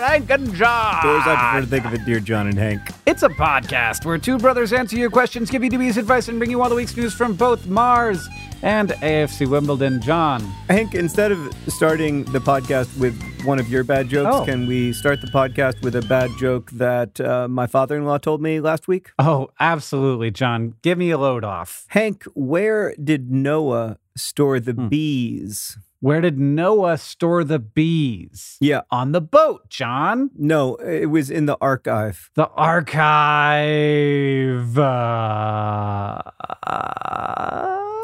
Hank and John. Or as I prefer to think of it, Dear John and Hank. It's a podcast where two brothers answer your questions, give you dubious advice, and bring you all the week's news from both Mars and AFC Wimbledon. John. Hank, instead of starting the podcast with one of your bad jokes, Oh. can we start the podcast with a bad joke that uh, my father in law told me last week? Oh, absolutely, John. Give me a load off. Hank, where did Noah store the Hmm. bees? Where did Noah store the bees? Yeah. On the boat, John. No, it was in the archive. The archive. Uh,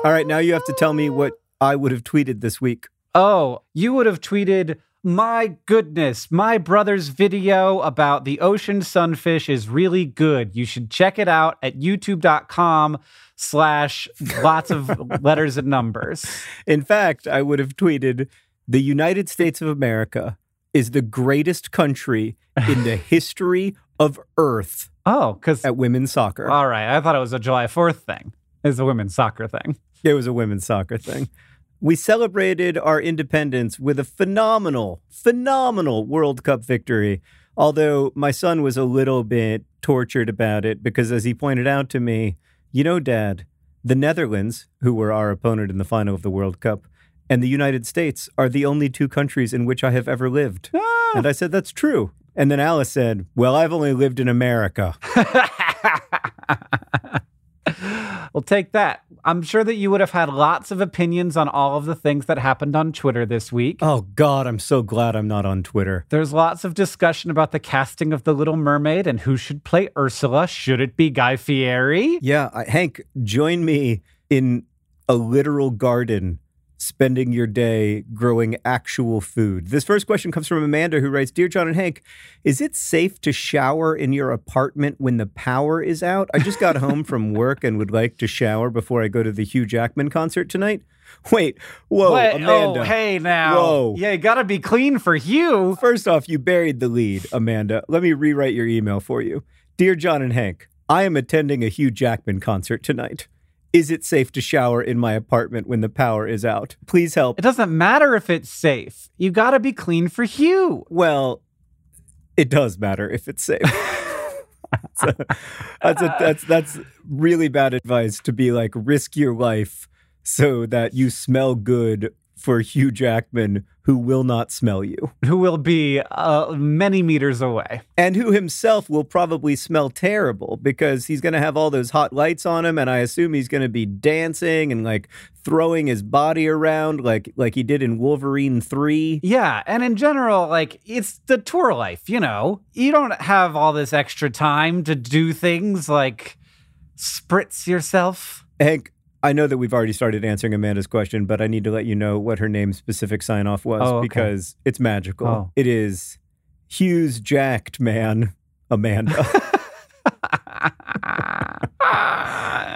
All right, now you have to tell me what I would have tweeted this week. Oh, you would have tweeted, my goodness, my brother's video about the ocean sunfish is really good. You should check it out at youtube.com slash lots of letters and numbers. In fact, I would have tweeted the United States of America is the greatest country in the history of Earth Oh, because, at women's soccer. all right, I thought it was a July 4th thing. It's a women's soccer thing. It was a women's soccer thing. We celebrated our independence with a phenomenal, phenomenal World Cup victory. Although my son was a little bit tortured about it because, as he pointed out to me, you know, Dad, the Netherlands, who were our opponent in the final of the World Cup, and the United States are the only two countries in which I have ever lived. Ah. And I said, That's true. And then Alice said, Well, I've only lived in America. well, take that. I'm sure that you would have had lots of opinions on all of the things that happened on Twitter this week. Oh, God, I'm so glad I'm not on Twitter. There's lots of discussion about the casting of The Little Mermaid and who should play Ursula. Should it be Guy Fieri? Yeah, I, Hank, join me in a literal garden spending your day growing actual food. This first question comes from Amanda who writes Dear John and Hank, is it safe to shower in your apartment when the power is out? I just got home from work and would like to shower before I go to the Hugh Jackman concert tonight. Wait, whoa, Wait, oh, Amanda. Oh, hey now. Whoa. Yeah, you gotta be clean for Hugh. First off, you buried the lead, Amanda. Let me rewrite your email for you. Dear John and Hank, I am attending a Hugh Jackman concert tonight. Is it safe to shower in my apartment when the power is out? Please help. It doesn't matter if it's safe. You gotta be clean for Hugh. Well, it does matter if it's safe. So, that's a, that's that's really bad advice to be like risk your life so that you smell good for Hugh Jackman who will not smell you. Who will be uh, many meters away. and who himself will probably smell terrible because he's going to have all those hot lights on him and i assume he's going to be dancing and like throwing his body around like like he did in wolverine 3 Yeah, and in general, like it's the tour life, you know. You don't have all this extra time to do things like spritz yourself. hank i know that we've already started answering amanda's question but i need to let you know what her name specific sign off was Oh, okay. because it's magical Oh. it is hughes jacked man amanda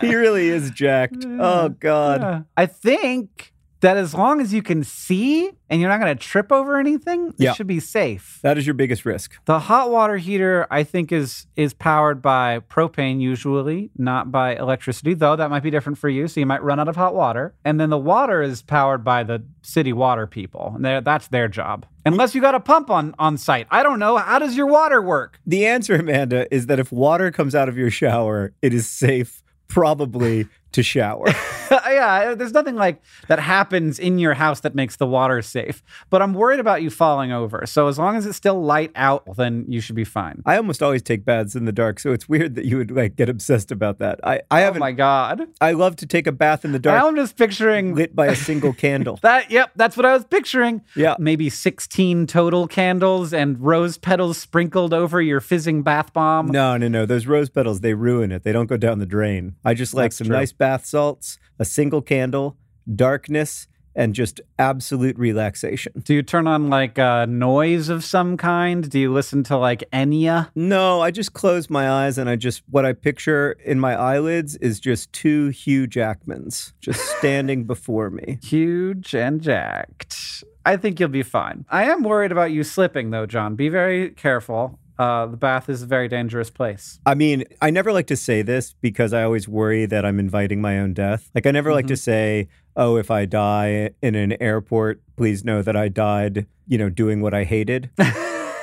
he really is jacked oh god Yeah. I think that as long as you can see and you're not going to trip over anything, Yeah. it should be safe. That is your biggest risk. The hot water heater, I think, is is powered by propane usually, not by electricity. Though that might be different for you, so you might run out of hot water. And then the water is powered by the city water people, and that's their job. Unless you got a pump on on site. I don't know. How does your water work? The answer, Amanda, is that if water comes out of your shower, it is safe, probably, to shower. yeah, there's nothing like that happens in your house that makes the water safe. But I'm worried about you falling over. So as long as it's still light out, then you should be fine. I almost always take baths in the dark, so it's weird that you would like get obsessed about that. I, I Oh haven't. my god. I love to take a bath in the dark, Now I'm just picturing lit by a single candle. that. Yep, that's what I was picturing. Yeah. Maybe 16 total candles and rose petals sprinkled over your fizzing bath bomb. No, no, no. Those rose petals, they ruin it. They don't go down the drain. I just like That's some true. nice bath salts, a single candle, darkness, and just absolute relaxation. Do you turn on like a noise of some kind? Do you listen to like Enya? No, I just close my eyes and I just, what I picture in my eyelids is just two Hugh Jackmans just standing before me. Huge and jacked. I think you'll be fine. I am worried about you slipping though, John. Be very careful. Uh, the bath is a very dangerous place. I mean, I never like to say this because I always worry that I'm inviting my own death. Like, I never like to say, oh, if I die in an airport, please know that I died, you know, doing what I hated.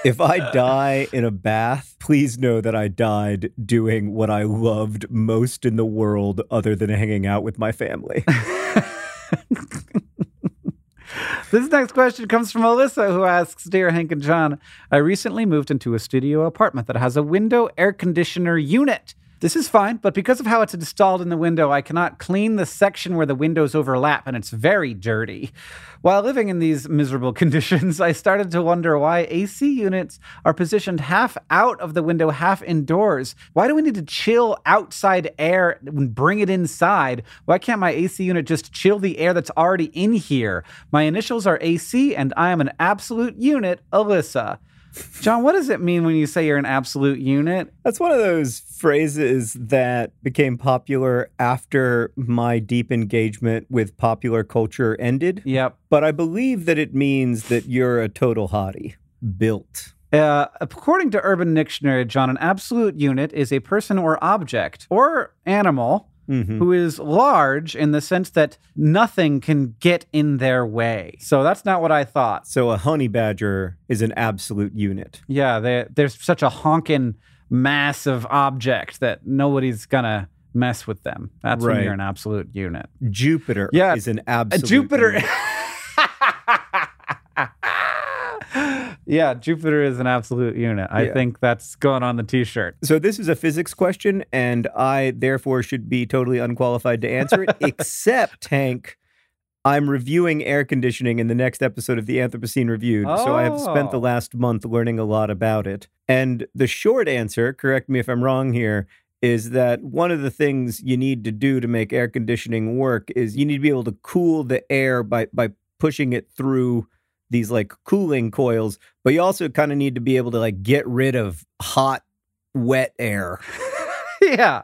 if I die in a bath, please know that I died doing what I loved most in the world other than hanging out with my family. This next question comes from Alyssa, who asks Dear Hank and John, I recently moved into a studio apartment that has a window air conditioner unit. This is fine, but because of how it's installed in the window, I cannot clean the section where the windows overlap, and it's very dirty. While living in these miserable conditions, I started to wonder why AC units are positioned half out of the window, half indoors. Why do we need to chill outside air and bring it inside? Why can't my AC unit just chill the air that's already in here? My initials are AC, and I am an absolute unit, Alyssa. John, what does it mean when you say you're an absolute unit? That's one of those phrases that became popular after my deep engagement with popular culture ended. Yep. But I believe that it means that you're a total hottie. Built. Uh, according to Urban Dictionary, John, an absolute unit is a person or object or animal Mhm. who is large in the sense that nothing can get in their way. So that's not what I thought. So a honey badger is an absolute unit. Yeah, they, there's such a honking massive object that nobody's gonna mess with them. That's when Right. you're an absolute unit. Jupiter Yeah, is an A absolute Jupiter. yeah, Jupiter is an absolute unit. I Yeah. think that's going on the t-shirt. So this is a physics question, and I therefore should be totally unqualified to answer it, except Hank. I'm reviewing air conditioning in the next episode of the Anthropocene Reviewed. So I have spent the Oh. last month learning a lot about it. And the short answer, correct me if I'm wrong here, is that one of the things you need to do to make air conditioning work is you need to be able to cool the air by by pushing it through these like cooling coils, but you also kind of need to be able to like get rid of hot wet air. yeah.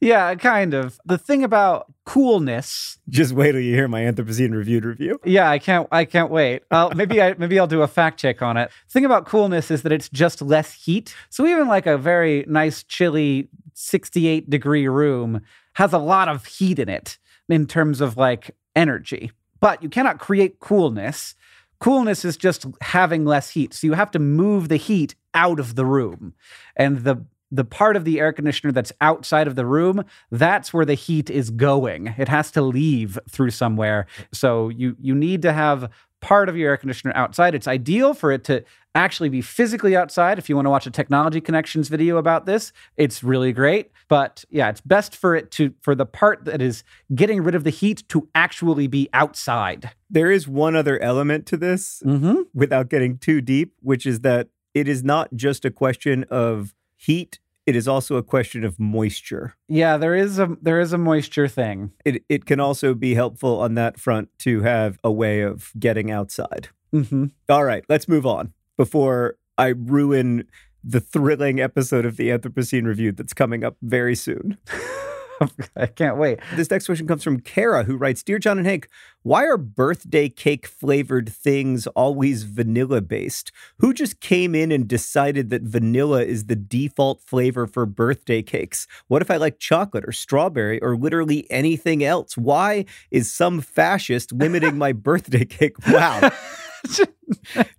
Yeah, kind of. The thing about coolness. Just wait till you hear my Anthropocene reviewed review. Yeah, I can't I can't wait. Uh, maybe I maybe I'll do a fact check on it. The thing about coolness is that it's just less heat. So even like a very nice chilly 68 degree room has a lot of heat in it in terms of like energy. But you cannot create coolness. Coolness is just having less heat. So you have to move the heat out of the room. And the the part of the air conditioner that's outside of the room, that's where the heat is going. It has to leave through somewhere. So you you need to have part of your air conditioner outside. It's ideal for it to actually be physically outside. If you want to watch a technology connections video about this, it's really great. But yeah, it's best for it to for the part that is getting rid of the heat to actually be outside. There is one other element to this Mm-hmm. without getting too deep, which is that it is not just a question of heat, it is also a question of moisture. Yeah, there is a there is a moisture thing. It it can also be helpful on that front to have a way of getting outside. Mm-hmm. All right, let's move on before I ruin the thrilling episode of the Anthropocene Review that's coming up very soon. I can't wait. This next question comes from Kara, who writes Dear John and Hank, why are birthday cake flavored things always vanilla based? Who just came in and decided that vanilla is the default flavor for birthday cakes? What if I like chocolate or strawberry or literally anything else? Why is some fascist limiting my birthday cake? Wow.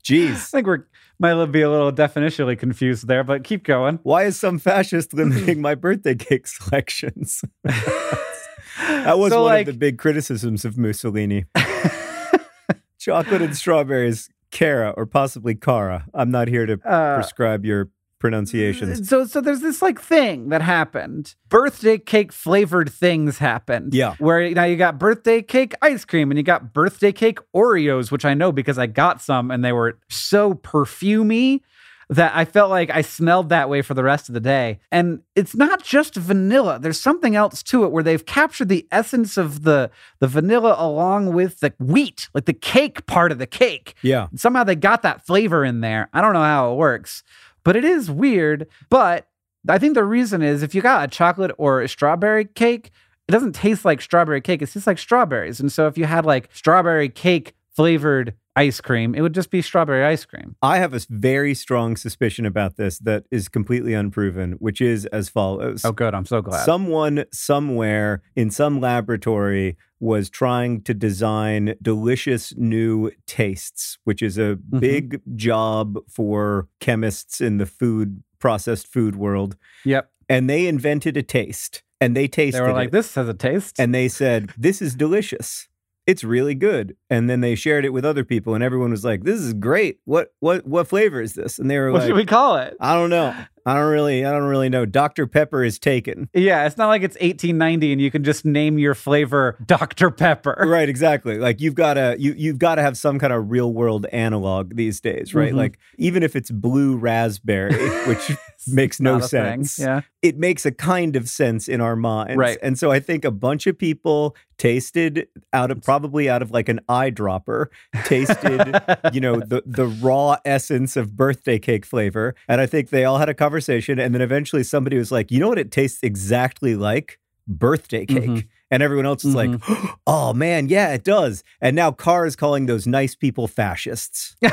Jeez. I think we're might be a little definitionally confused there, but keep going. Why is some fascist limiting my birthday cake selections? that was So, one like- of the big criticisms of Mussolini. Chocolate and strawberries, Cara, or possibly Cara. I'm not here to Uh, prescribe your pronunciations. So, so there's this like thing that happened. Birthday cake flavored things happened. Yeah. Where now you got birthday cake ice cream and you got birthday cake Oreos, which I know because I got some and they were so perfumey that I felt like I smelled that way for the rest of the day. And it's not just vanilla. There's something else to it where they've captured the essence of the the vanilla along with the wheat, like the cake part of the cake. Yeah. Somehow they got that flavor in there. I don't know how it works, but it is weird. But I think the reason is if you got a chocolate or a strawberry cake, it doesn't taste like strawberry cake. It tastes like strawberries. And so if you had like strawberry cake flavored ice cream, it would just be strawberry ice cream. I have a very strong suspicion about this that is completely unproven, which is as follows. Oh, good. I'm so glad. Someone somewhere in some laboratory was trying to design delicious new tastes, which is a Mm-hmm. big job for chemists in the food processed food world. yep. And they invented a taste and they tasted They were like, it this has a taste. and they said, "This is delicious." It's really good. And then they shared it with other people and everyone was like, "This is great. What what what flavor is this?" And they were what like, should we call it? I don't know. I don't really I don't really know. Dr. Pepper is taken. Yeah, it's not like it's 1890 and you can just name your flavor Dr. Pepper. Right, exactly. Like you've got to you you've got to have some kind of real world analog these days, right? Mhm. Like even if it's blue raspberry, which makes no a thing. sense. Yeah. It makes a kind of sense in our minds. Right. And so I think a bunch of people tasted out of probably out of like an eyedropper, tasted, you know, the the raw essence of birthday cake flavor. And I think they all had a conversation and then eventually somebody was like, "You know what it tastes exactly like? Birthday cake." Mhm. And everyone else is like, "Oh man, yeah, it does." And now Carr is calling those nice people fascists.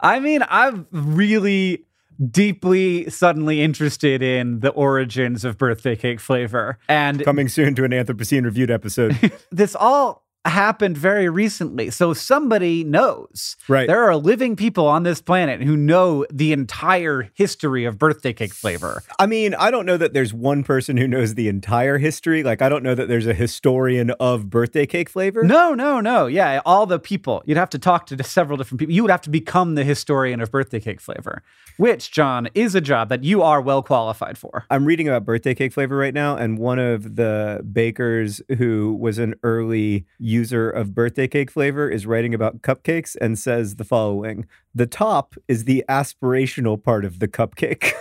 I mean, I'm really deeply suddenly interested in the origins of birthday cake flavor. And Coming soon to an Anthropocene reviewed episode. this all happened very recently. So somebody knows. Right. There are living people on this planet who know the entire history of birthday cake flavor. I mean, I don't know that there's one person who knows the entire history. Like, I don't know that there's a historian of birthday cake flavor. No, no, no. Yeah, all the people. You'd have to talk to several different people. You would have to become the historian of birthday cake flavor, which, John, is a job that you are well qualified for. I'm reading about birthday cake flavor right now, and one of the bakers who was an early user of birthday cake flavor is writing about cupcakes and says the following The top is the aspirational part of the cupcake.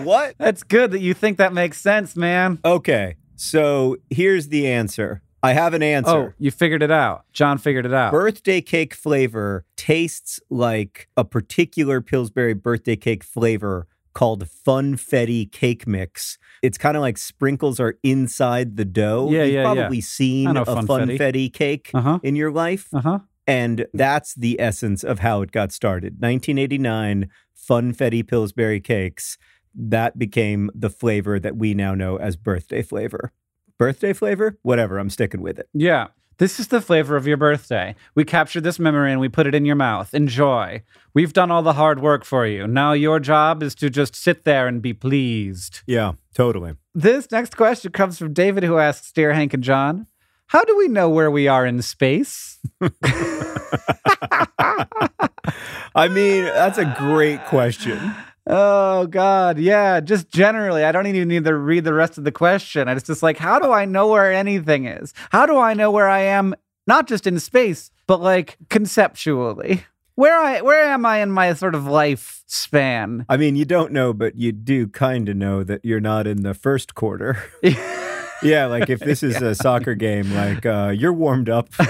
what? That's good that you think that makes sense, man. Okay, so here's the answer. I have an oh, answer. Oh, you figured it out. John figured it out. Birthday cake flavor tastes like a particular Pillsbury birthday cake flavor called Funfetti cake mix. It's kind of like sprinkles are inside the dough. Yeah, You've yeah, yeah. probably seen a Funfetti. Funfetti cake Uh-huh. in your life. Uh huh. And that's the essence of how it got started. 1989 Funfetti Pillsbury cakes. That became the flavor that we now know as birthday flavor. Birthday flavor? Whatever, I'm sticking with it. Yeah. This is the flavor of your birthday. We captured this memory and we put it in your mouth. Enjoy. We've done all the hard work for you. Now your job is to just sit there and be pleased. Yeah, totally. This next question comes from David, who asks Dear Hank and John, How do we know where we are in space? I mean, that's a great question. Oh, God. Yeah. Just generally, I don't even need to read the rest of the question. It's just like, How do I know where anything is? How do I know where I am, not just in space, but like conceptually? Where I where am I in my sort of life span? I mean, you don't know, but you do kind of know that you're not in the first quarter. yeah, like if this is a soccer game, like uh, you're warmed up.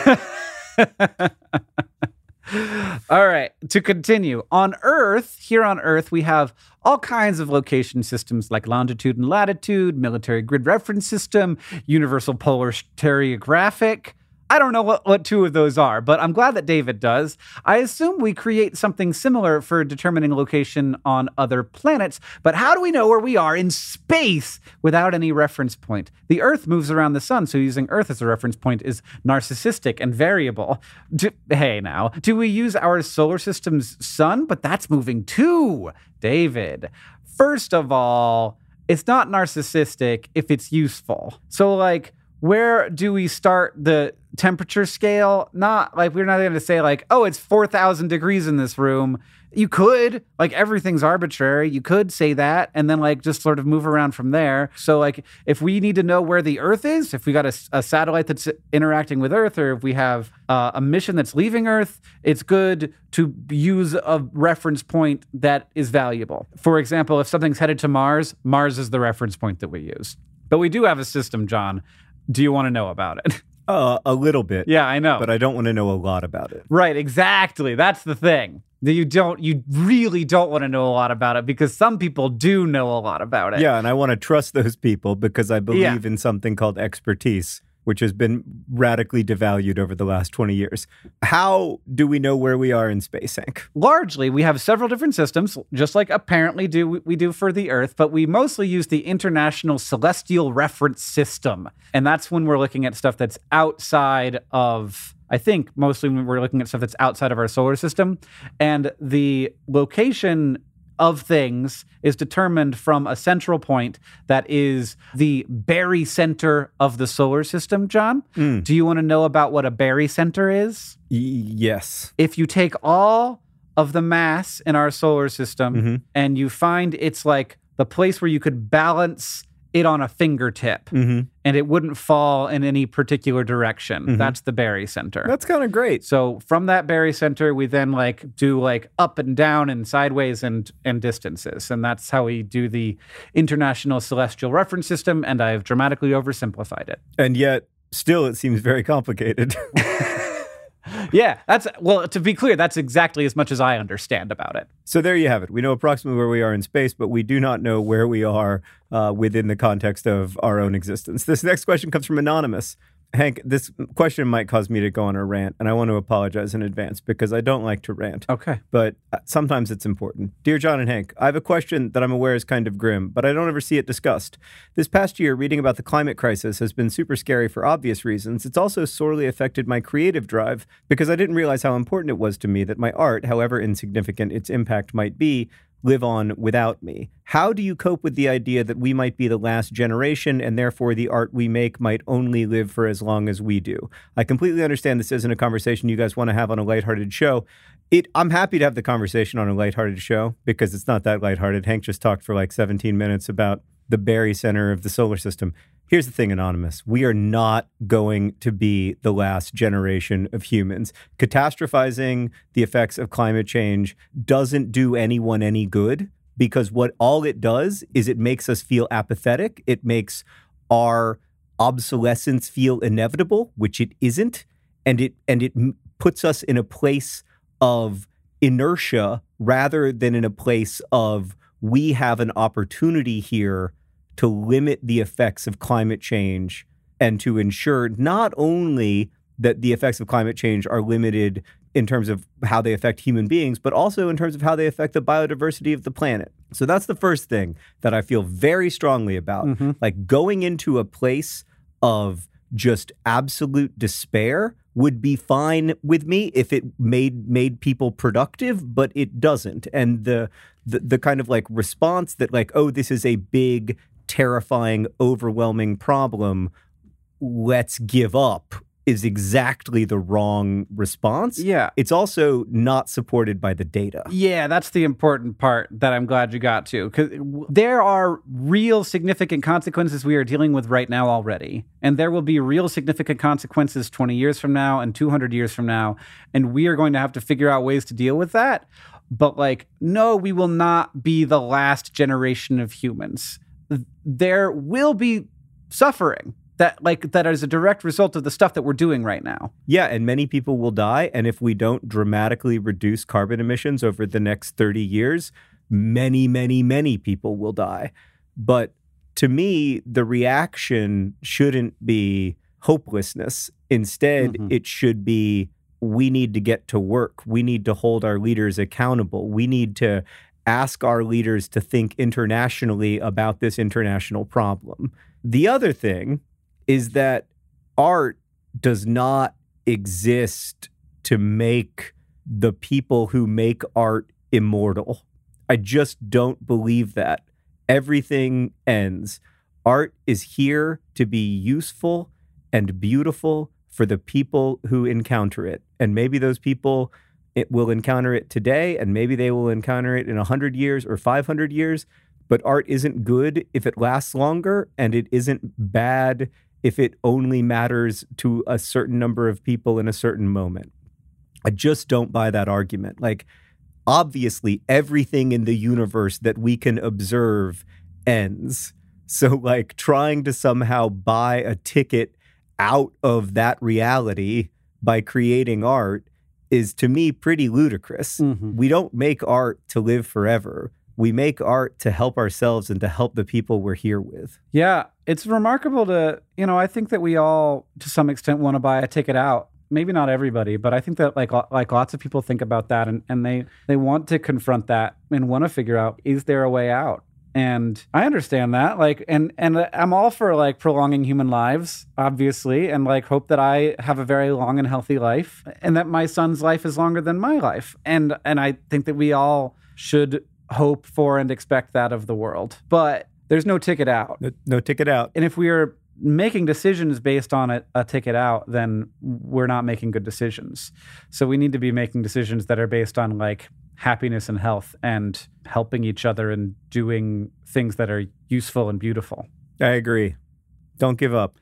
All right, to continue. On Earth, here on Earth, we have all kinds of location systems like longitude and latitude, military grid reference system, universal polar stereographic. I don't know what, what two of those are, but I'm glad that David does. I assume we create something similar for determining location on other planets, but how do we know where we are in space without any reference point? The Earth moves around the sun, so using Earth as a reference point is narcissistic and variable. Do, hey, now, do we use our solar system's sun? But that's moving too, David. First of all, it's not narcissistic if it's useful. So, like, where do we start the temperature scale? Not like we're not going to say like, oh, it's 4,000 degrees in this room. You could, like everything's arbitrary. You could say that and then like just sort of move around from there. So like if we need to know where the Earth is, if we got a, a satellite that's interacting with Earth, or if we have uh, a mission that's leaving Earth, it's good to use a reference point that is valuable. For example, if something's headed to Mars, Mars is the reference point that we use. But we do have a system, John, do you want to know about it? Uh, a little bit. yeah, I know. But I don't want to know a lot about it. right, exactly. That's the thing. That you don't you really don't want to know a lot about it because some people do know a lot about it. Yeah, and I want to trust those people because I believe Yeah. in something called expertise, which has been radically devalued over the last 20 years. How do we know where we are in space, Hank? Largely, we have several different systems, just like apparently do we do for the Earth, but we mostly use the International Celestial Reference System. And that's when we're looking at stuff that's outside of I think mostly when we're looking at stuff that's outside of our solar system. And the location of things is determined from a central point that is the barycenter of the solar system, John. Do you want to know about what a barycenter is? Y- yes. if you take all of the mass in our solar system Mhm. and you find it's like the place where you could balance it on a fingertip hmm and it wouldn't fall in any particular direction, that's the barycenter. That's kind of great. so from that barycenter, we then like do like up and down and sideways and and distances, and that's how we do the International Celestial Reference System. And I've dramatically oversimplified it. And yet, still, it seems very complicated. Yeah, that's well. To be clear, that's exactly as much as I understand about it. so there you have it. We know approximately where we are in space, but we do not know where we are uh, within the context of our own existence. This next question comes from Anonymous. Hank, this question might cause me to go on a rant, and I want to apologize in advance because I don't like to rant. Okay. but uh, sometimes it's important. Dear John and Hank, I have a question that I'm aware is kind of grim, but I don't ever see it discussed. This past year, reading about the climate crisis has been super scary for obvious reasons. It's also sorely affected my creative drive because I didn't realize how important it was to me that my art, however insignificant its impact might be, live on without me. How do you cope with the idea that we might be the last generation and therefore the art we make might only live for as long as we do? I completely understand this isn't a conversation you guys want to have on a lighthearted show. It I'm happy to have the conversation on a lighthearted show because it's not that lighthearted. Hank just talked for like 17 minutes about the barycenter of the solar system. Here's the thing, Anonymous. We are not going to be the last generation of humans. Catastrophizing the effects of climate change doesn't do anyone any good because what all it does is it makes us feel apathetic. It makes our obsolescence feel inevitable, which it isn't, and it and it puts us in a place of inertia rather than in a place of we have an opportunity here to limit the effects of climate change and to ensure not only that the effects of climate change are limited in terms of how they affect human beings, but also in terms of how they affect the biodiversity of the planet. So that's the first thing that I feel very strongly about. Mm-hmm. Like going into a place of just absolute despair would be fine with me if it made made people productive, but it doesn't. And the the, the kind of like response that like, oh, this is a big, terrifying, overwhelming problem, let's give up is exactly the wrong response. Yeah. It's also not supported by the data. Yeah, that's the important part that I'm glad you got to. Because there are real significant consequences we are dealing with right now already. And there will be real significant consequences 20 years from now and 200 years from now. And we are going to have to figure out ways to deal with that. But, like, no, we will not be the last generation of humans. There will be suffering. That like that is a direct result of the stuff that we're doing right now. Yeah, and many people will die. And if we don't dramatically reduce carbon emissions over the next 30 years, many, many, many people will die. But to me, the reaction shouldn't be hopelessness. Instead, Mhm. it should be we need to get to work. We need to hold our leaders accountable. We need to ask our leaders to think internationally about this international problem. The other thing is that art does not exist to make the people who make art immortal. I just don't believe that. Everything ends. Art is here to be useful and beautiful for the people who encounter it. And maybe those people it will encounter it today and maybe they will encounter it in 100 years or 500 years, but art isn't good if it lasts longer and it isn't bad if it only matters to a certain number of people in a certain moment. I just don't buy that argument. Like, obviously, everything in the universe that we can observe ends. So, like, trying to somehow buy a ticket out of that reality by creating art is to me pretty ludicrous. Mhm. We don't make art to live forever. We make art to help ourselves and to help the people we're here with. Yeah, it's remarkable to, you know, I think that we all to some extent want to buy a ticket out. Maybe not everybody, but I think that like like lots of people think about that and, and they they want to confront that and want to figure out is there a way out? And I understand that. Like and and I'm all for like prolonging human lives, obviously, and like hope that I have a very long and healthy life and that my son's life is longer than my life. And and I think that we all should hope for and expect that of the world. But there's no ticket out. No, no ticket out. And if we are making decisions based on a, a ticket out, then we're not making good decisions. So we need to be making decisions that are based on like happiness and health and helping each other and doing things that are useful and beautiful. I agree. Don't give up.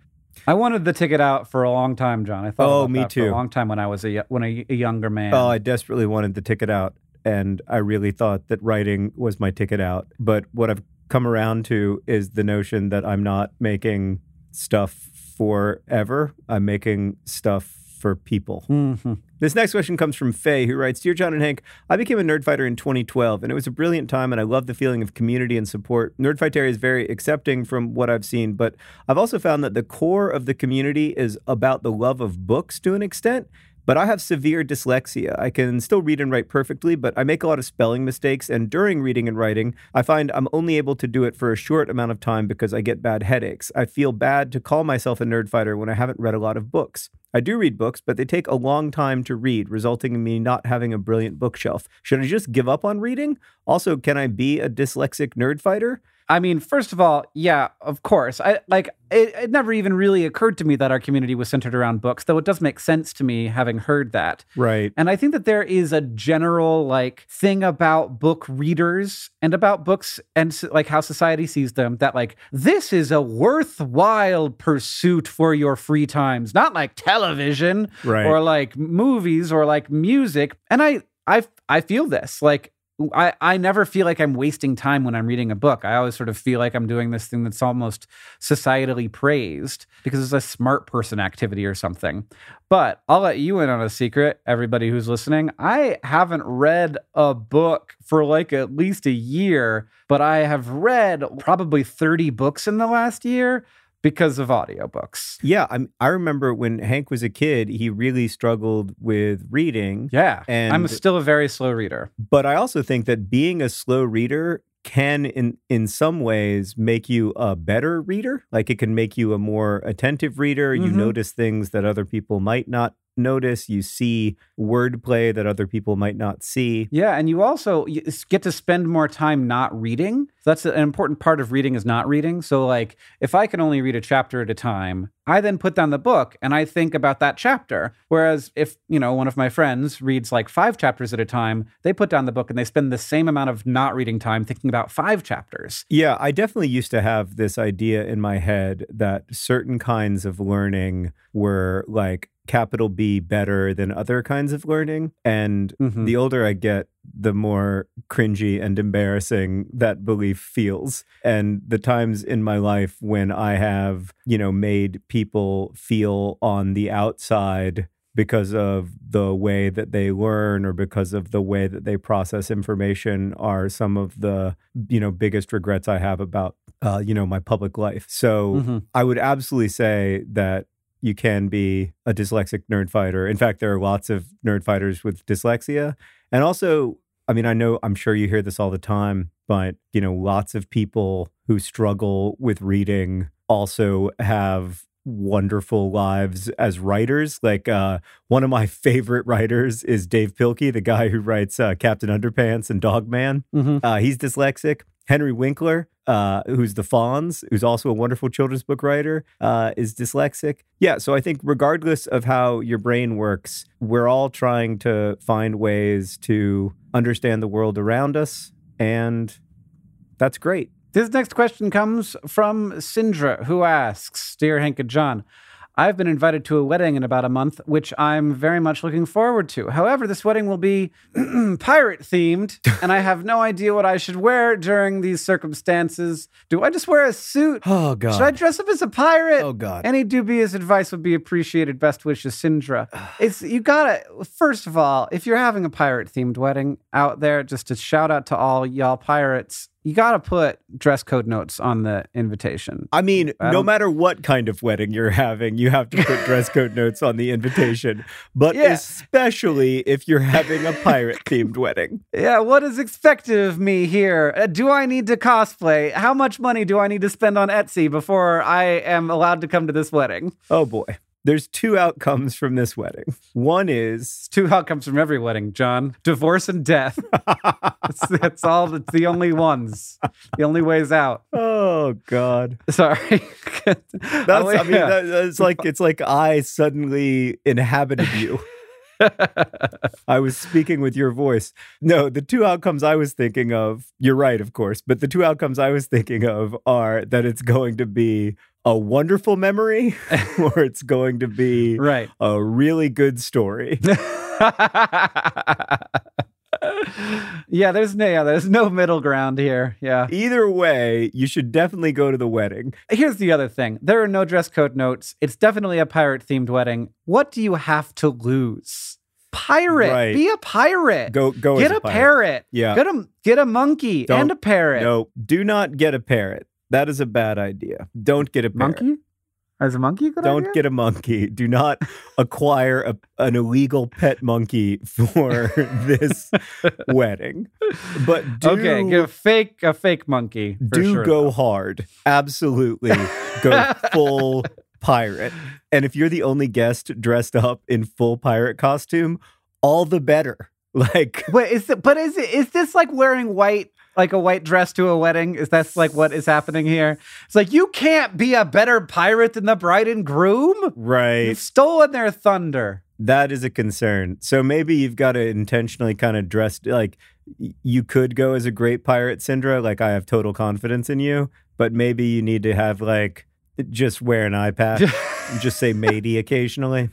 I wanted the ticket out for a long time, John. I thought Oh, me too. a long time when I was a when a, a younger man. Oh, I desperately wanted the ticket out, and I really thought that writing was my ticket out. But what I've come around to is the notion that I'm not making stuff forever. I'm making stuff for people. Mhm. This next question comes from Faye, who writes Dear John and Hank, I became a nerd fighter in 2012, and it was a brilliant time, and I love the feeling of community and support. Nerdfighteria is very accepting from what I've seen, but I've also found that the core of the community is about the love of books to an extent. But I have severe dyslexia. I can still read and write perfectly, but I make a lot of spelling mistakes. And during reading and writing, I find I'm only able to do it for a short amount of time because I get bad headaches. I feel bad to call myself a nerd fighter when I haven't read a lot of books. I do read books, but they take a long time to read, resulting in me not having a brilliant bookshelf. Should I just give up on reading? Also, can I be a dyslexic nerd fighter? I mean, first of all, yeah, of course. I like it, it never even really occurred to me that our community was centered around books, though it does make sense to me having heard that. Right. And I think that there is a general like thing about book readers and about books and like how society sees them that like this is a worthwhile pursuit for your free times, not like television Right. or like movies or like music. And I I I feel this like I, I never feel like I'm wasting time when I'm reading a book. I always sort of feel like I'm doing this thing that's almost societally praised because it's a smart person activity or something. But I'll let you in on a secret, everybody who's listening. I haven't read a book for like at least a year, but I have read probably 30 books in the last year because of audiobooks. Yeah, I'm, I remember when Hank was a kid, he really struggled with reading. Yeah. and, I'm still a very slow reader. But I also think that being a slow reader can in in some ways make you a better reader. Like it can make you a more attentive reader. You Mhm. notice things that other people might not notice. You see wordplay that other people might not see. Yeah, and you also get to spend more time not reading. That's an important part of reading is not reading. So like if I can only read a chapter at a time, I then put down the book and I think about that chapter. Whereas if, you know, one of my friends reads like 5 chapters at a time, they put down the book and they spend the same amount of not reading time thinking about 5 chapters. Yeah, I definitely used to have this idea in my head that certain kinds of learning were like capital B better than other kinds of learning. And Mhm. the older I get, the more cringy and embarrassing that belief feels. And the times in my life when I have, you know, made people feel on the outside because of the way that they learn or because of the way that they process information are some of the you know biggest regrets I have about uh, you know my public life. So Mm-hmm. I would absolutely say that you can be a dyslexic nerd fighter. In fact, there are lots of nerd fighters with dyslexia, and also. I mean, I know I'm sure you hear this all the time, but you know, lots of people who struggle with reading also have wonderful lives as writers. Like uh, one of my favorite writers is Dav Pilkey, the guy who writes uh, Captain Underpants and Dogman. Mm-hmm. Uh, he's dyslexic. Henry Winkler, uh, who's the Fonz, who's also a wonderful children's book writer, uh, is dyslexic. Yeah, so I think regardless of how your brain works, we're all trying to find ways to understand the world around us, and that's great. This next question comes from Sindra, who asks Dear Hank and John, I've been invited to a wedding in about a month, which I'm very much looking forward to. However, this wedding will be pirate themed, and I have no idea what I should wear during these circumstances. Do I just wear a suit? Oh God! Should I dress up as a pirate? Oh God! Any dubious advice would be appreciated. Best wishes, Sindra. It's you gotta first of all, if you're having a pirate themed wedding out there, just to shout out to all y'all pirates, you gotta put dress code notes on the invitation. I mean, I no matter what kind of wedding you're having, you have to put dress code notes on the invitation. But Yeah. especially if you're having a pirate themed wedding. Yeah, what is expected of me here? Uh, do I need to cosplay? How much money do I need to spend on Etsy before I am allowed to come to this wedding? Oh boy. There's two outcomes from this wedding. One is two outcomes from every wedding, John: divorce and death. that's, that's all. That's the only ones. The only ways out. oh god. Sorry. That's I mean that, that's like it's like I suddenly inhabited you. I was speaking with your voice. No, the two outcomes I was thinking of, you're right, of course, but the two outcomes I was thinking of are that it's going to be a wonderful memory or it's going to be right. a really good story. yeah, there's no yeah, there's no middle ground here. Yeah. Either way, you should definitely go to the wedding. Here's the other thing. There are no dress code notes. It's definitely a pirate themed wedding. What do you have to lose? Pirate. Right. Be a pirate. Go go get a, pirate. parrot. Yeah. Get a get a monkey Don't- and a parrot. No, do not get a parrot. That is a bad idea. Don't get a parrot. Monkey? As a monkey Don't idea? get a monkey. Do not acquire a, an illegal pet monkey for this wedding. But do, okay, get a fake a fake monkey. for do sure, go though. hard. Absolutely. go full pirate. And if you're the only guest dressed up in full pirate costume, all the better. Like, Wait, is it? But is it? Is this like wearing white, like a white dress to a wedding? Is that like what is happening here? It's like you can't be a better pirate than the bride and groom. right. You've stolen their thunder. That is a concern. So maybe you've got to intentionally kind of dress like you could go as a great pirate, Sindra. Like I have total confidence in you, but maybe you need to have like just wear an eye patch, and just say matey occasionally.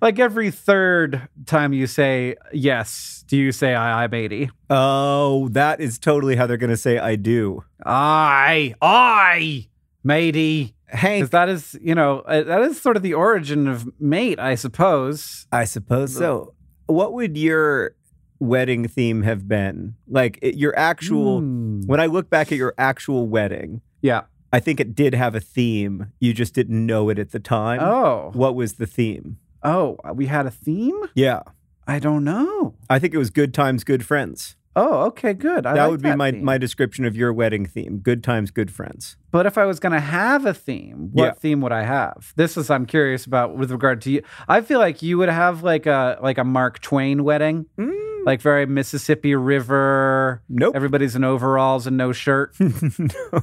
Like every third time you say yes, do you say Aye, Aye, matey? Oh, that is totally how they're going to say I do. Aye, Aye, matey. Hank, Because that is, you know, uh, that is sort of the origin of mate, I suppose. I suppose so. What would your wedding theme have been? Like your actual, Hmm. when I look back at your actual wedding, Yeah. I think it did have a theme. You just didn't know it at the time. Oh. What was the theme? Oh, we had a theme? Yeah. I don't know. I think it was good times, good friends. Oh, okay, good. I that like would be that my, theme. my description of your wedding theme. Good times, good friends. But if I was going to have a theme, what Yeah. theme would I have? This is I'm curious about with regard to you. I feel like you would have like a like a Mark Twain wedding, mm. like very Mississippi River. Nope. Everybody's in overalls and no shirt. no,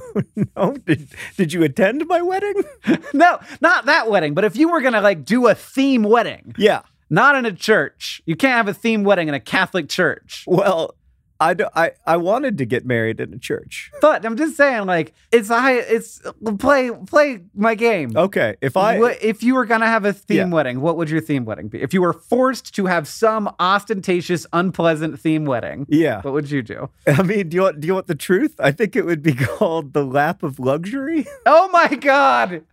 no. Did, did you attend my wedding? no, not that wedding. But if you were going to like do a theme wedding, yeah. not in a church, you can't have a theme wedding in a Catholic church. Well, I, do, I I wanted to get married in a church. But I'm just saying, like, it's I. It's play play my game. Okay, if I What- if you were gonna have a theme Yeah. wedding, what would your theme wedding be? If you were forced to have some ostentatious, unpleasant theme wedding, yeah, what would you do? I mean, do you want do you want the truth? I think it would be called the lap of luxury. Oh my god!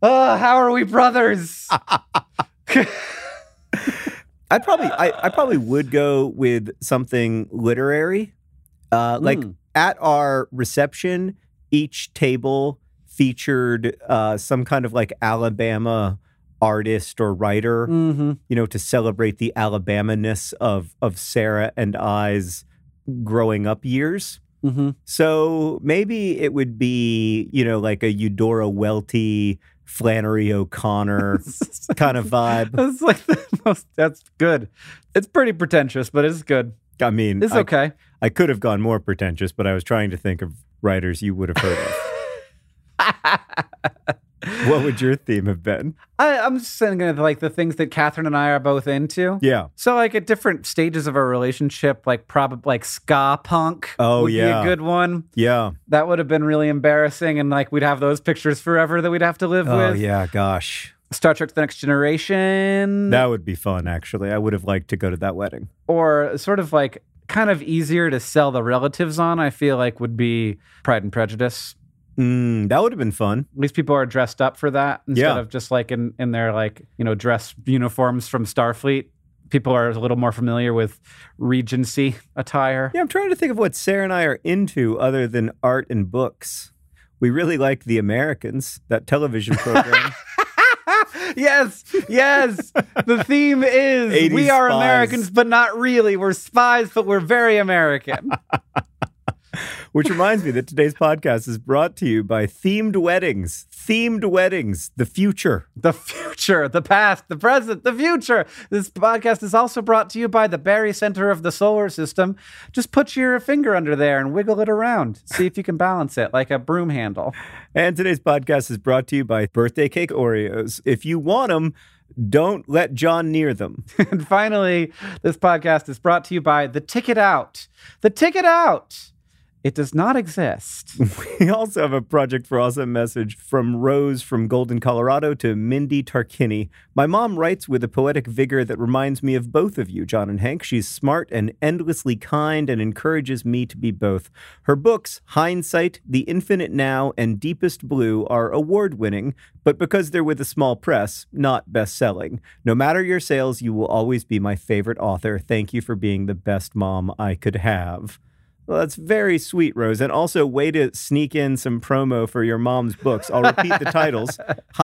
Uh, how are we brothers? I probably I, I probably would go with something literary. Uh, like Mm. at our reception, each table featured uh, some kind of like Alabama artist or writer, mm-hmm. you know, to celebrate the Alabama-ness of of Sarah and I's growing up years. Mm-hmm. So maybe it would be, you know, like a Eudora Welty, Flannery O'Connor kind of vibe. That's like the most. That's good. It's pretty pretentious, but it's good. I mean, It's I, okay. I could have gone more pretentious, but I was trying to think of writers you would have heard of. what would your theme have been? I, I'm just saying, of like the things that Catherine and I are both into. Yeah. So, like at different stages of our relationship, like probably like ska punk. Oh, would be yeah. a good one. Yeah. That would have been really embarrassing, and like we'd have those pictures forever that we'd have to live Oh, with. Oh yeah. Gosh. Star Trek: The Next Generation, That would be fun, actually. I would have liked to go to that wedding. or sort of like kind of easier to sell the relatives on. I feel like would be Pride and Prejudice. Mm, that would have been fun. At least people are dressed up for that instead Yeah. of just like in in their like you know dress uniforms from Starfleet. People are a little more familiar with Regency attire. Yeah, I'm trying to think of what Sarah and I are into other than art and books. We really like The Americans, that television program. yes, yes. The theme is we are spies. Americans, but not really. We're spies, but we're very American. Which reminds me that today's podcast is brought to you by Themed Weddings. Themed Weddings, the future. the future, the past, the present, the future. This podcast is also brought to you by the barycenter of the Solar System. Just put your finger under there and wiggle it around. See if you can balance it like a broom handle. And today's podcast is brought to you by Birthday Cake Oreos. If you want them, don't let John near them. And finally, this podcast is brought to you by The Ticket Out. The Ticket Out. It does not exist. We also have a Project for Awesome message from Rose from Golden, Colorado to Mindy Tarquini. My mom writes with a poetic vigor that reminds me of both of you, John and Hank. She's smart and endlessly kind and encourages me to be both. Her books, Hindsight, The Infinite Now, and Deepest Blue, are award winning, but because they're with a small press, not best selling. No matter your sales, you will always be my favorite author. Thank you for being the best mom I could have. Well, that's very sweet, Rose. And also, way to sneak in some promo for your mom's books. I'll repeat the titles.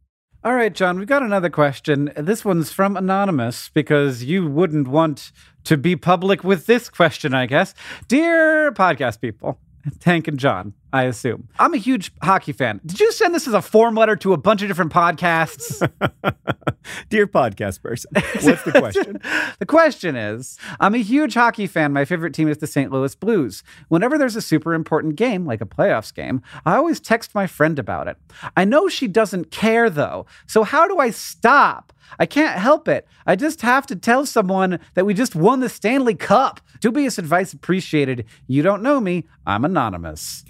All right, John, we've got another question. This one's from Anonymous because you wouldn't want to be public with this question, I guess. Dear podcast people, Hank and John, I assume. I'm a huge hockey fan. Did you send this as a form letter to a bunch of different podcasts? Dear podcast person, what's the question? the question is I'm a huge hockey fan. My favorite team is the St. Louis Blues. Whenever there's a super important game, like a playoffs game, I always text my friend about it. I know she doesn't care, though. So how do I stop? I can't help it. I just have to tell someone that we just won the Stanley Cup. Dubious advice appreciated. You don't know me. I'm anonymous.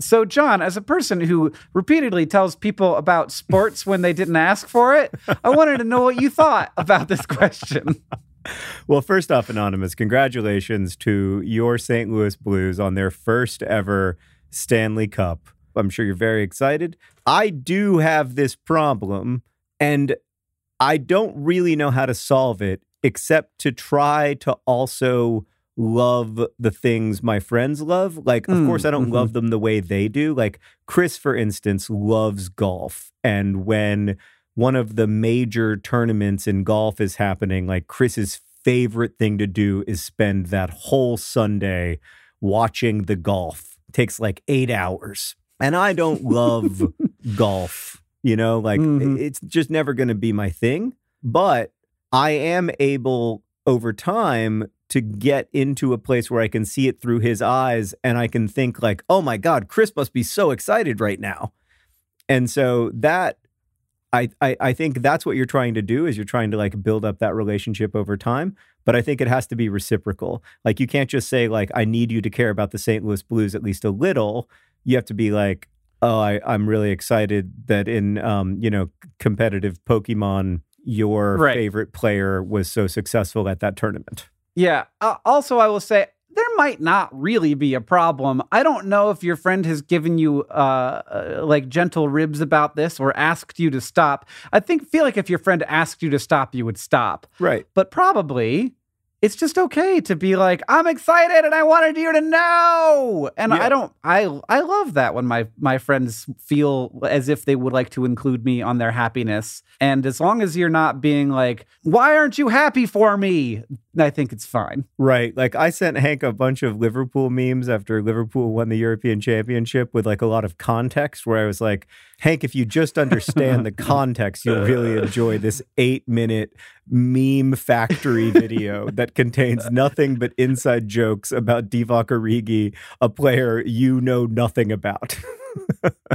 So, John, as a person who repeatedly tells people about sports when they didn't ask for it, I wanted to know what you thought about this question. Well, first off, Anonymous, congratulations to your St. Louis Blues on their first ever Stanley Cup. I'm sure you're very excited. I do have this problem, and I don't really know how to solve it except to try to also love the things my friends love. Like, of Mm, course, I don't mhm. love them the way they do. Like, Chris, for instance, loves golf. And when one of the major tournaments in golf is happening, like, Chris's favorite thing to do is spend that whole Sunday watching the golf. takes like eight hours. And I don't love golf, you know, like Mhm. it's just never going to be my thing. But I am able over time to get into a place where I can see it through his eyes and I can think like, "Oh my god, Chris must be so excited right now." And so that I, I I think that's what you're trying to do is you're trying to like build up that relationship over time, but I think it has to be reciprocal. Like you can't just say like I need you to care about the St. Louis Blues at least a little. You have to be like, "Oh, I I'm really excited that in um, you know, competitive Pokemon your Right. favorite player was so successful at that tournament." Yeah. Uh, also, I will say there might not really be a problem. I don't know if your friend has given you uh, uh, like gentle ribs about this or asked you to stop. I think feel like if your friend asked you to stop, you would stop. Right. But probably it's just okay to be like, I'm excited and I wanted you to know. And Yeah. I don't I I love that when my my friends feel as if they would like to include me on their happiness. And as long as you're not being like, why aren't you happy for me? I think it's fine. Right. Like I sent Hank a bunch of Liverpool memes after Liverpool won the European Championship with like a lot of context where I was like, Hank, if you just understand the context, you'll really enjoy this eight minute meme factory video that contains nothing but inside jokes about Divock Origi, a player you know nothing about.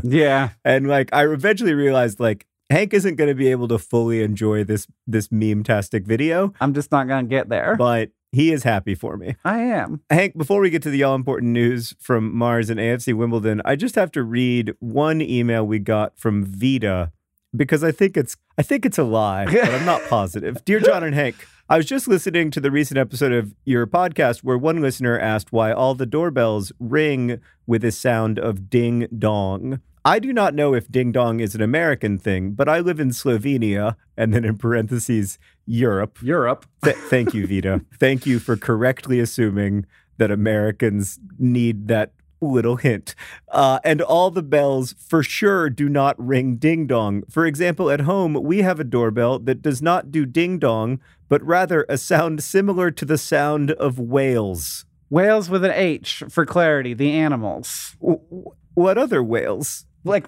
Yeah. and like I eventually realized like Hank isn't going to be able to fully enjoy this this meme tastic video, I'm just not going to get there. but he is happy for me. I am. Hank, before we get to the all important news from Mars and AFC Wimbledon, I just have to read one email we got from Vita because I think it's I think it's a lie, but I'm not positive. Dear John and Hank, I was just listening to the recent episode of your podcast where one listener asked why all the doorbells ring with a sound of ding dong. I do not know if ding dong is an American thing, but I live in Slovenia and then in parentheses Europe. Europe. Th- thank you, Vita. thank you for correctly assuming that Americans need that little hint. Uh, and all the bells for sure do not ring ding dong. For example, at home, we have a doorbell that does not do ding dong, but rather a sound similar to the sound of whales. Whales with an H for clarity, the animals. W- what other whales? Like,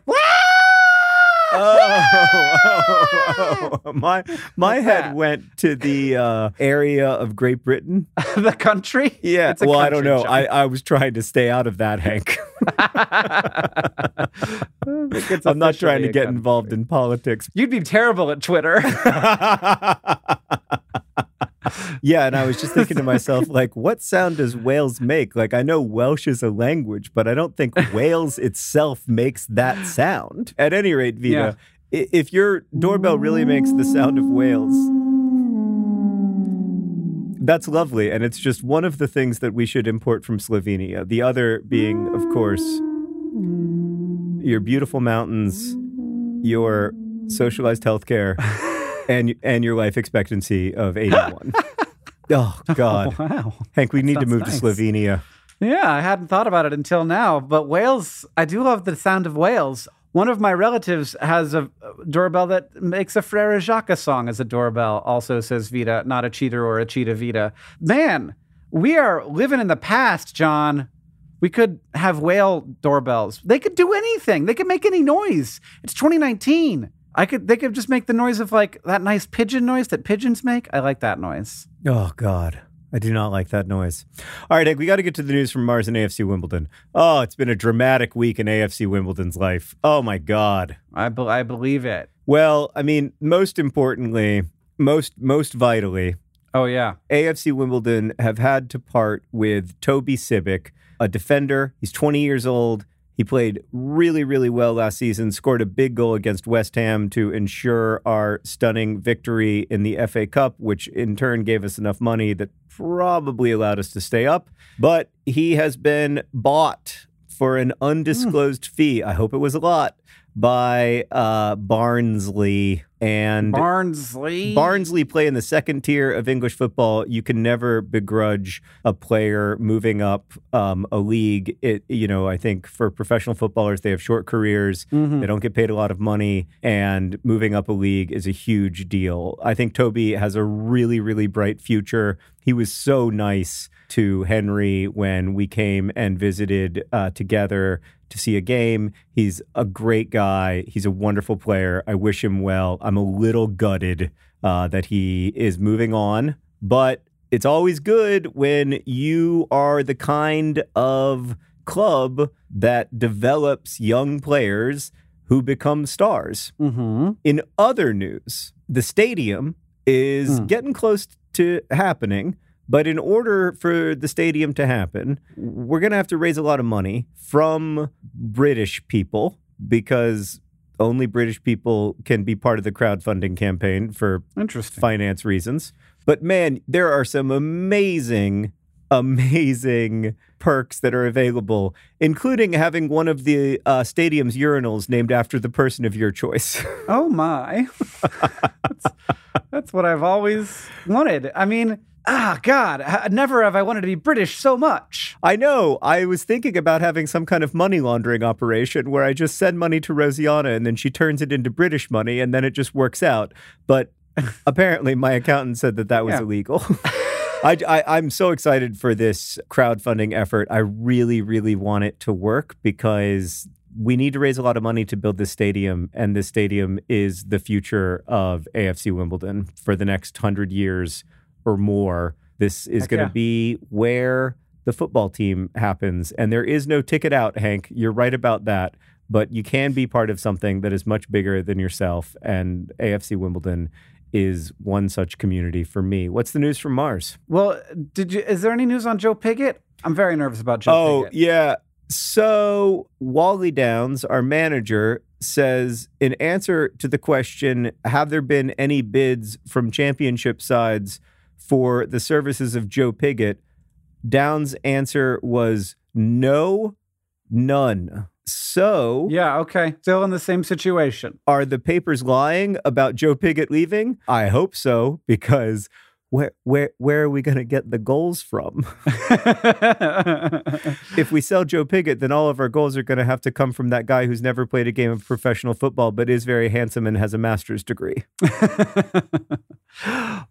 Oh, oh, oh, my my What's head that? went to the uh, area of Great Britain. the country? Yeah. It's a well, I don't know. joke. I, I was trying to stay out of that, Hank. I'm not trying to get country. involved in politics. You'd be terrible at Twitter. Yeah, and I was just thinking to myself, like, what sound does Wales make? Like, I know Welsh is a language, but I don't think Wales itself makes that sound. At any rate, Vita, i if your doorbell really makes the sound of whales, that's lovely. And it's just one of the things that we should import from Slovenia. The other being, of course, your beautiful mountains, your socialized healthcare, and and your life expectancy of 81. oh God. wow. Hank, we need to move nice. to Slovenia. Yeah, I hadn't thought about it until now, but whales, I do love the sound of whales. One of my relatives has a doorbell that makes a Frere Jacques song as a doorbell, also says Vita, not a cheater or a cheetah Vita. Man, we are living in the past, John. We could have whale doorbells. They could do anything. They could make any noise. It's 2019. I could they could just make the noise of like that nice pigeon noise that pigeons make. I like that noise. Oh God. I do not like that noise. All right, Egg, we got to get to the news from Mars and AFC Wimbledon. Oh, it's been a dramatic week in AFC Wimbledon's life. Oh my God. I, be- I believe it. Well, I mean, most importantly, most most vitally, Oh yeah. AFC Wimbledon have had to part with Toby Sibbick, a defender. He's 20 years old. He played really, really well last season, scored a big goal against West Ham to ensure our stunning victory in the FA Cup, which in turn gave us enough money that probably allowed us to stay up. But he has been bought for an undisclosed fee. I hope it was a lot by uh, Barnsley and Barnsley. Barnsley play in the second tier of English football. You can never begrudge a player moving up um, a league. It, you know, I think for professional footballers, they have short careers. Mhm. They don't get paid a lot of money, and moving up a league is a huge deal. I think Toby has a really, really bright future. He was so nice to Henry when we came and visited uh, together to see a game. He's a great guy. He's a wonderful player. I wish him well. I'm a little gutted uh, that he is moving on, but it's always good when you are the kind of club that develops young players who become stars. Mm-hmm. In other news, the stadium is Hmm. getting close to happening. But in order for the stadium to happen, we're going to have to raise a lot of money from British people because only British people can be part of the crowdfunding campaign for finance reasons. But man, there are some amazing, amazing perks that are available, including having one of the uh, stadium's urinals named after the person of your choice. Oh my. that's, that's what I've always wanted. I mean, ah, God, h- never have I wanted to be British so much. I know. I was thinking about having some kind of money laundering operation where I just send money to Rosianna and then she turns it into British money and then it just works out. But apparently, my accountant said that that was Yeah. illegal. I, I, I'm so excited for this crowdfunding effort. I really, really want it to work because we need to raise a lot of money to build this stadium, and this stadium is the future of AFC Wimbledon for the next hundred years or more. This is going to yeah. be where the football team happens, and there is no ticket out, Hank. You're right about that. But you can be part of something that is much bigger than yourself, and AFC Wimbledon is one such community for me. What's the news from Mars? Well, did you? Is there any news on Joe Pigott? I'm very nervous about Joe oh, yeah. So Wally Downes, our manager, says in answer to the question, have there been any bids from championship sides for the services of Joe Pigott? Downes' answer was no, none. So Yeah. Okay. Still in the same situation. are the papers lying about Joe Pigott leaving? I hope so, because where where where are we going to get the goals from? if we sell Joe Pigott, then all of our goals are going to have to come from that guy who's never played a game of professional football, but is very handsome and has a master's degree.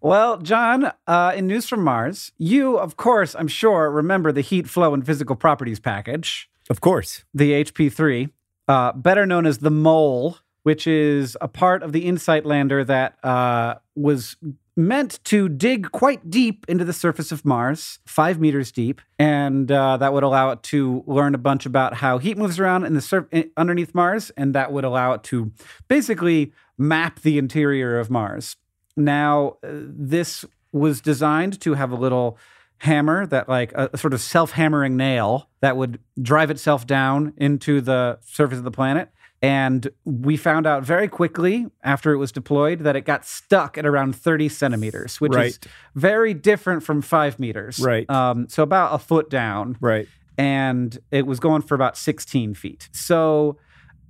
well, John, uh, in News from Mars, you, of course, I'm sure, remember the heat flow and physical properties package, Of course. the HP3, uh, better known as the Mole, which is a part of the InSight lander that uh, was meant to dig quite deep into the surface of Mars, five meters deep, and uh, that would allow it to learn a bunch about how heat moves around in the sur- underneath Mars, and that would allow it to basically map the interior of Mars. Now, uh, this was designed to have a little hammer that, like a, sort of self hammering nail that would drive itself down into the surface of the planet. And we found out very quickly after it was deployed that it got stuck at around 30 centimeters, which is very different from five meters. Right. Um, so about a foot down Right. and it was going for about 16 feet. So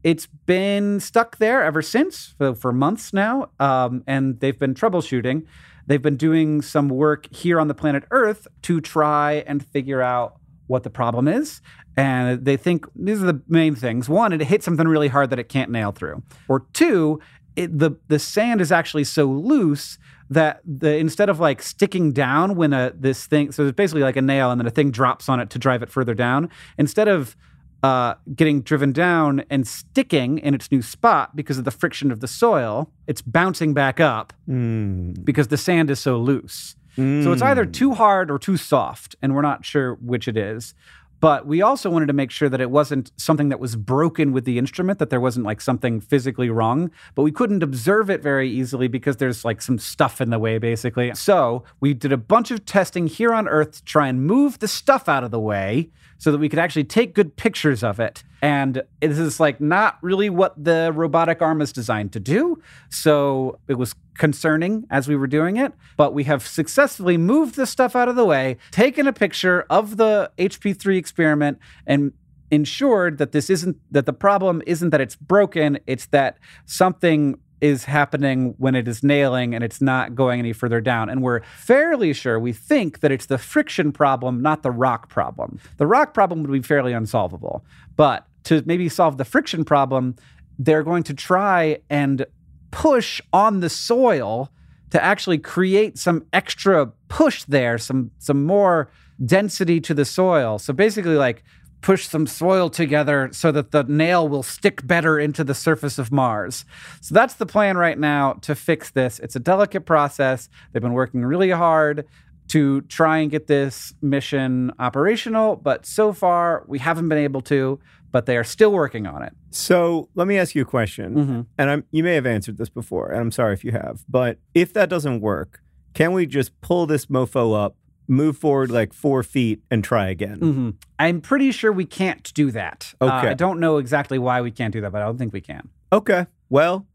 it's been stuck there ever since for, for months now, um, and they've been troubleshooting. They've been doing some work here on the planet Earth to try and figure out what the problem is. And they think these are the main things. One, it hit something really hard that it can't nail through. Or two, it, the the sand is actually so loose that the instead of like sticking down when a this thing so it's basically like a nail and then a thing drops on it to drive it further down instead of uh, getting driven down and sticking in its new spot because of the friction of the soil it's bouncing back up Mm. because the sand is so loose so it's either too hard or too soft and we're not sure which it is but we also wanted to make sure that it wasn't something that was broken with the instrument, that there wasn't like something physically wrong, but we couldn't observe it very easily because there's like some stuff in the way, basically. So we did a bunch of testing here on Earth to try and move the stuff out of the way so that we could actually take good pictures of it. And this is like not really what the robotic arm is designed to do. So it was concerning as we were doing it, but we have successfully moved the stuff out of the way, taken a picture of the HP3 experiment, and ensured that this isn't that the problem isn't that it's broken, it's that something is happening when it is nailing and it's not going any further down. And we're fairly sure, we think that it's the friction problem, not the rock problem. The rock problem would be fairly unsolvable. But to maybe solve the friction problem, they're going to try and push on the soil to actually create some extra push there, some some more density to the soil. So basically like push some soil together so that the nail will stick better into the surface of Mars. So that's the plan right now to fix this. It's a delicate process. They've been working really hard to try and get this mission operational, but so far we haven't been able to, but they are still working on it. So let me ask you a question, Mhm. and I'm you may have answered this before, and I'm sorry if you have. But if that doesn't work, can we just pull this mofo up, move forward like four feet, and try again? hmm I'm pretty sure we can't do that. Uh, Okay. I don't know exactly why we can't do that, but I don't think we can. Okay, well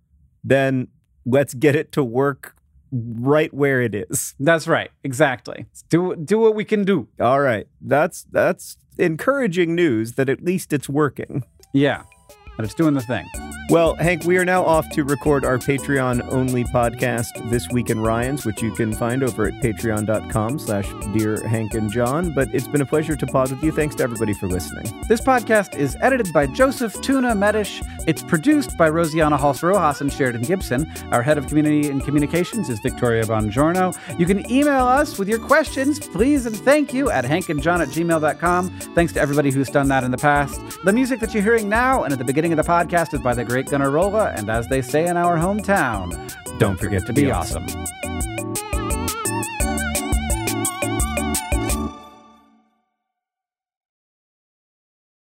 then let's get it to work right where it is. That's right. Exactly. Do do what we can do. All right, that's that's encouraging news that at least it's working. Yeah. But it's doing the thing. Well, Hank, we are now off to record our Patreon only podcast, This Week in Ryan's, which you can find over at patreon.com slash Dear Hank and John. But it's been a pleasure to pod with you. Thanks to everybody for listening. This podcast is edited by Joseph Tuna Mecija. It's produced by Rosianna Halse Rojas and Sheridan Gibson. Our head of community and communications is Victoria Bongiorno. You can email us with your questions, please and thank you, at hankandjohn at gmail.com. Thanks to everybody who's done that in the past. The music that you're hearing now and at the beginning of the podcast is by the great Gunnarolla, and as they say in our hometown, Don't forget to be awesome.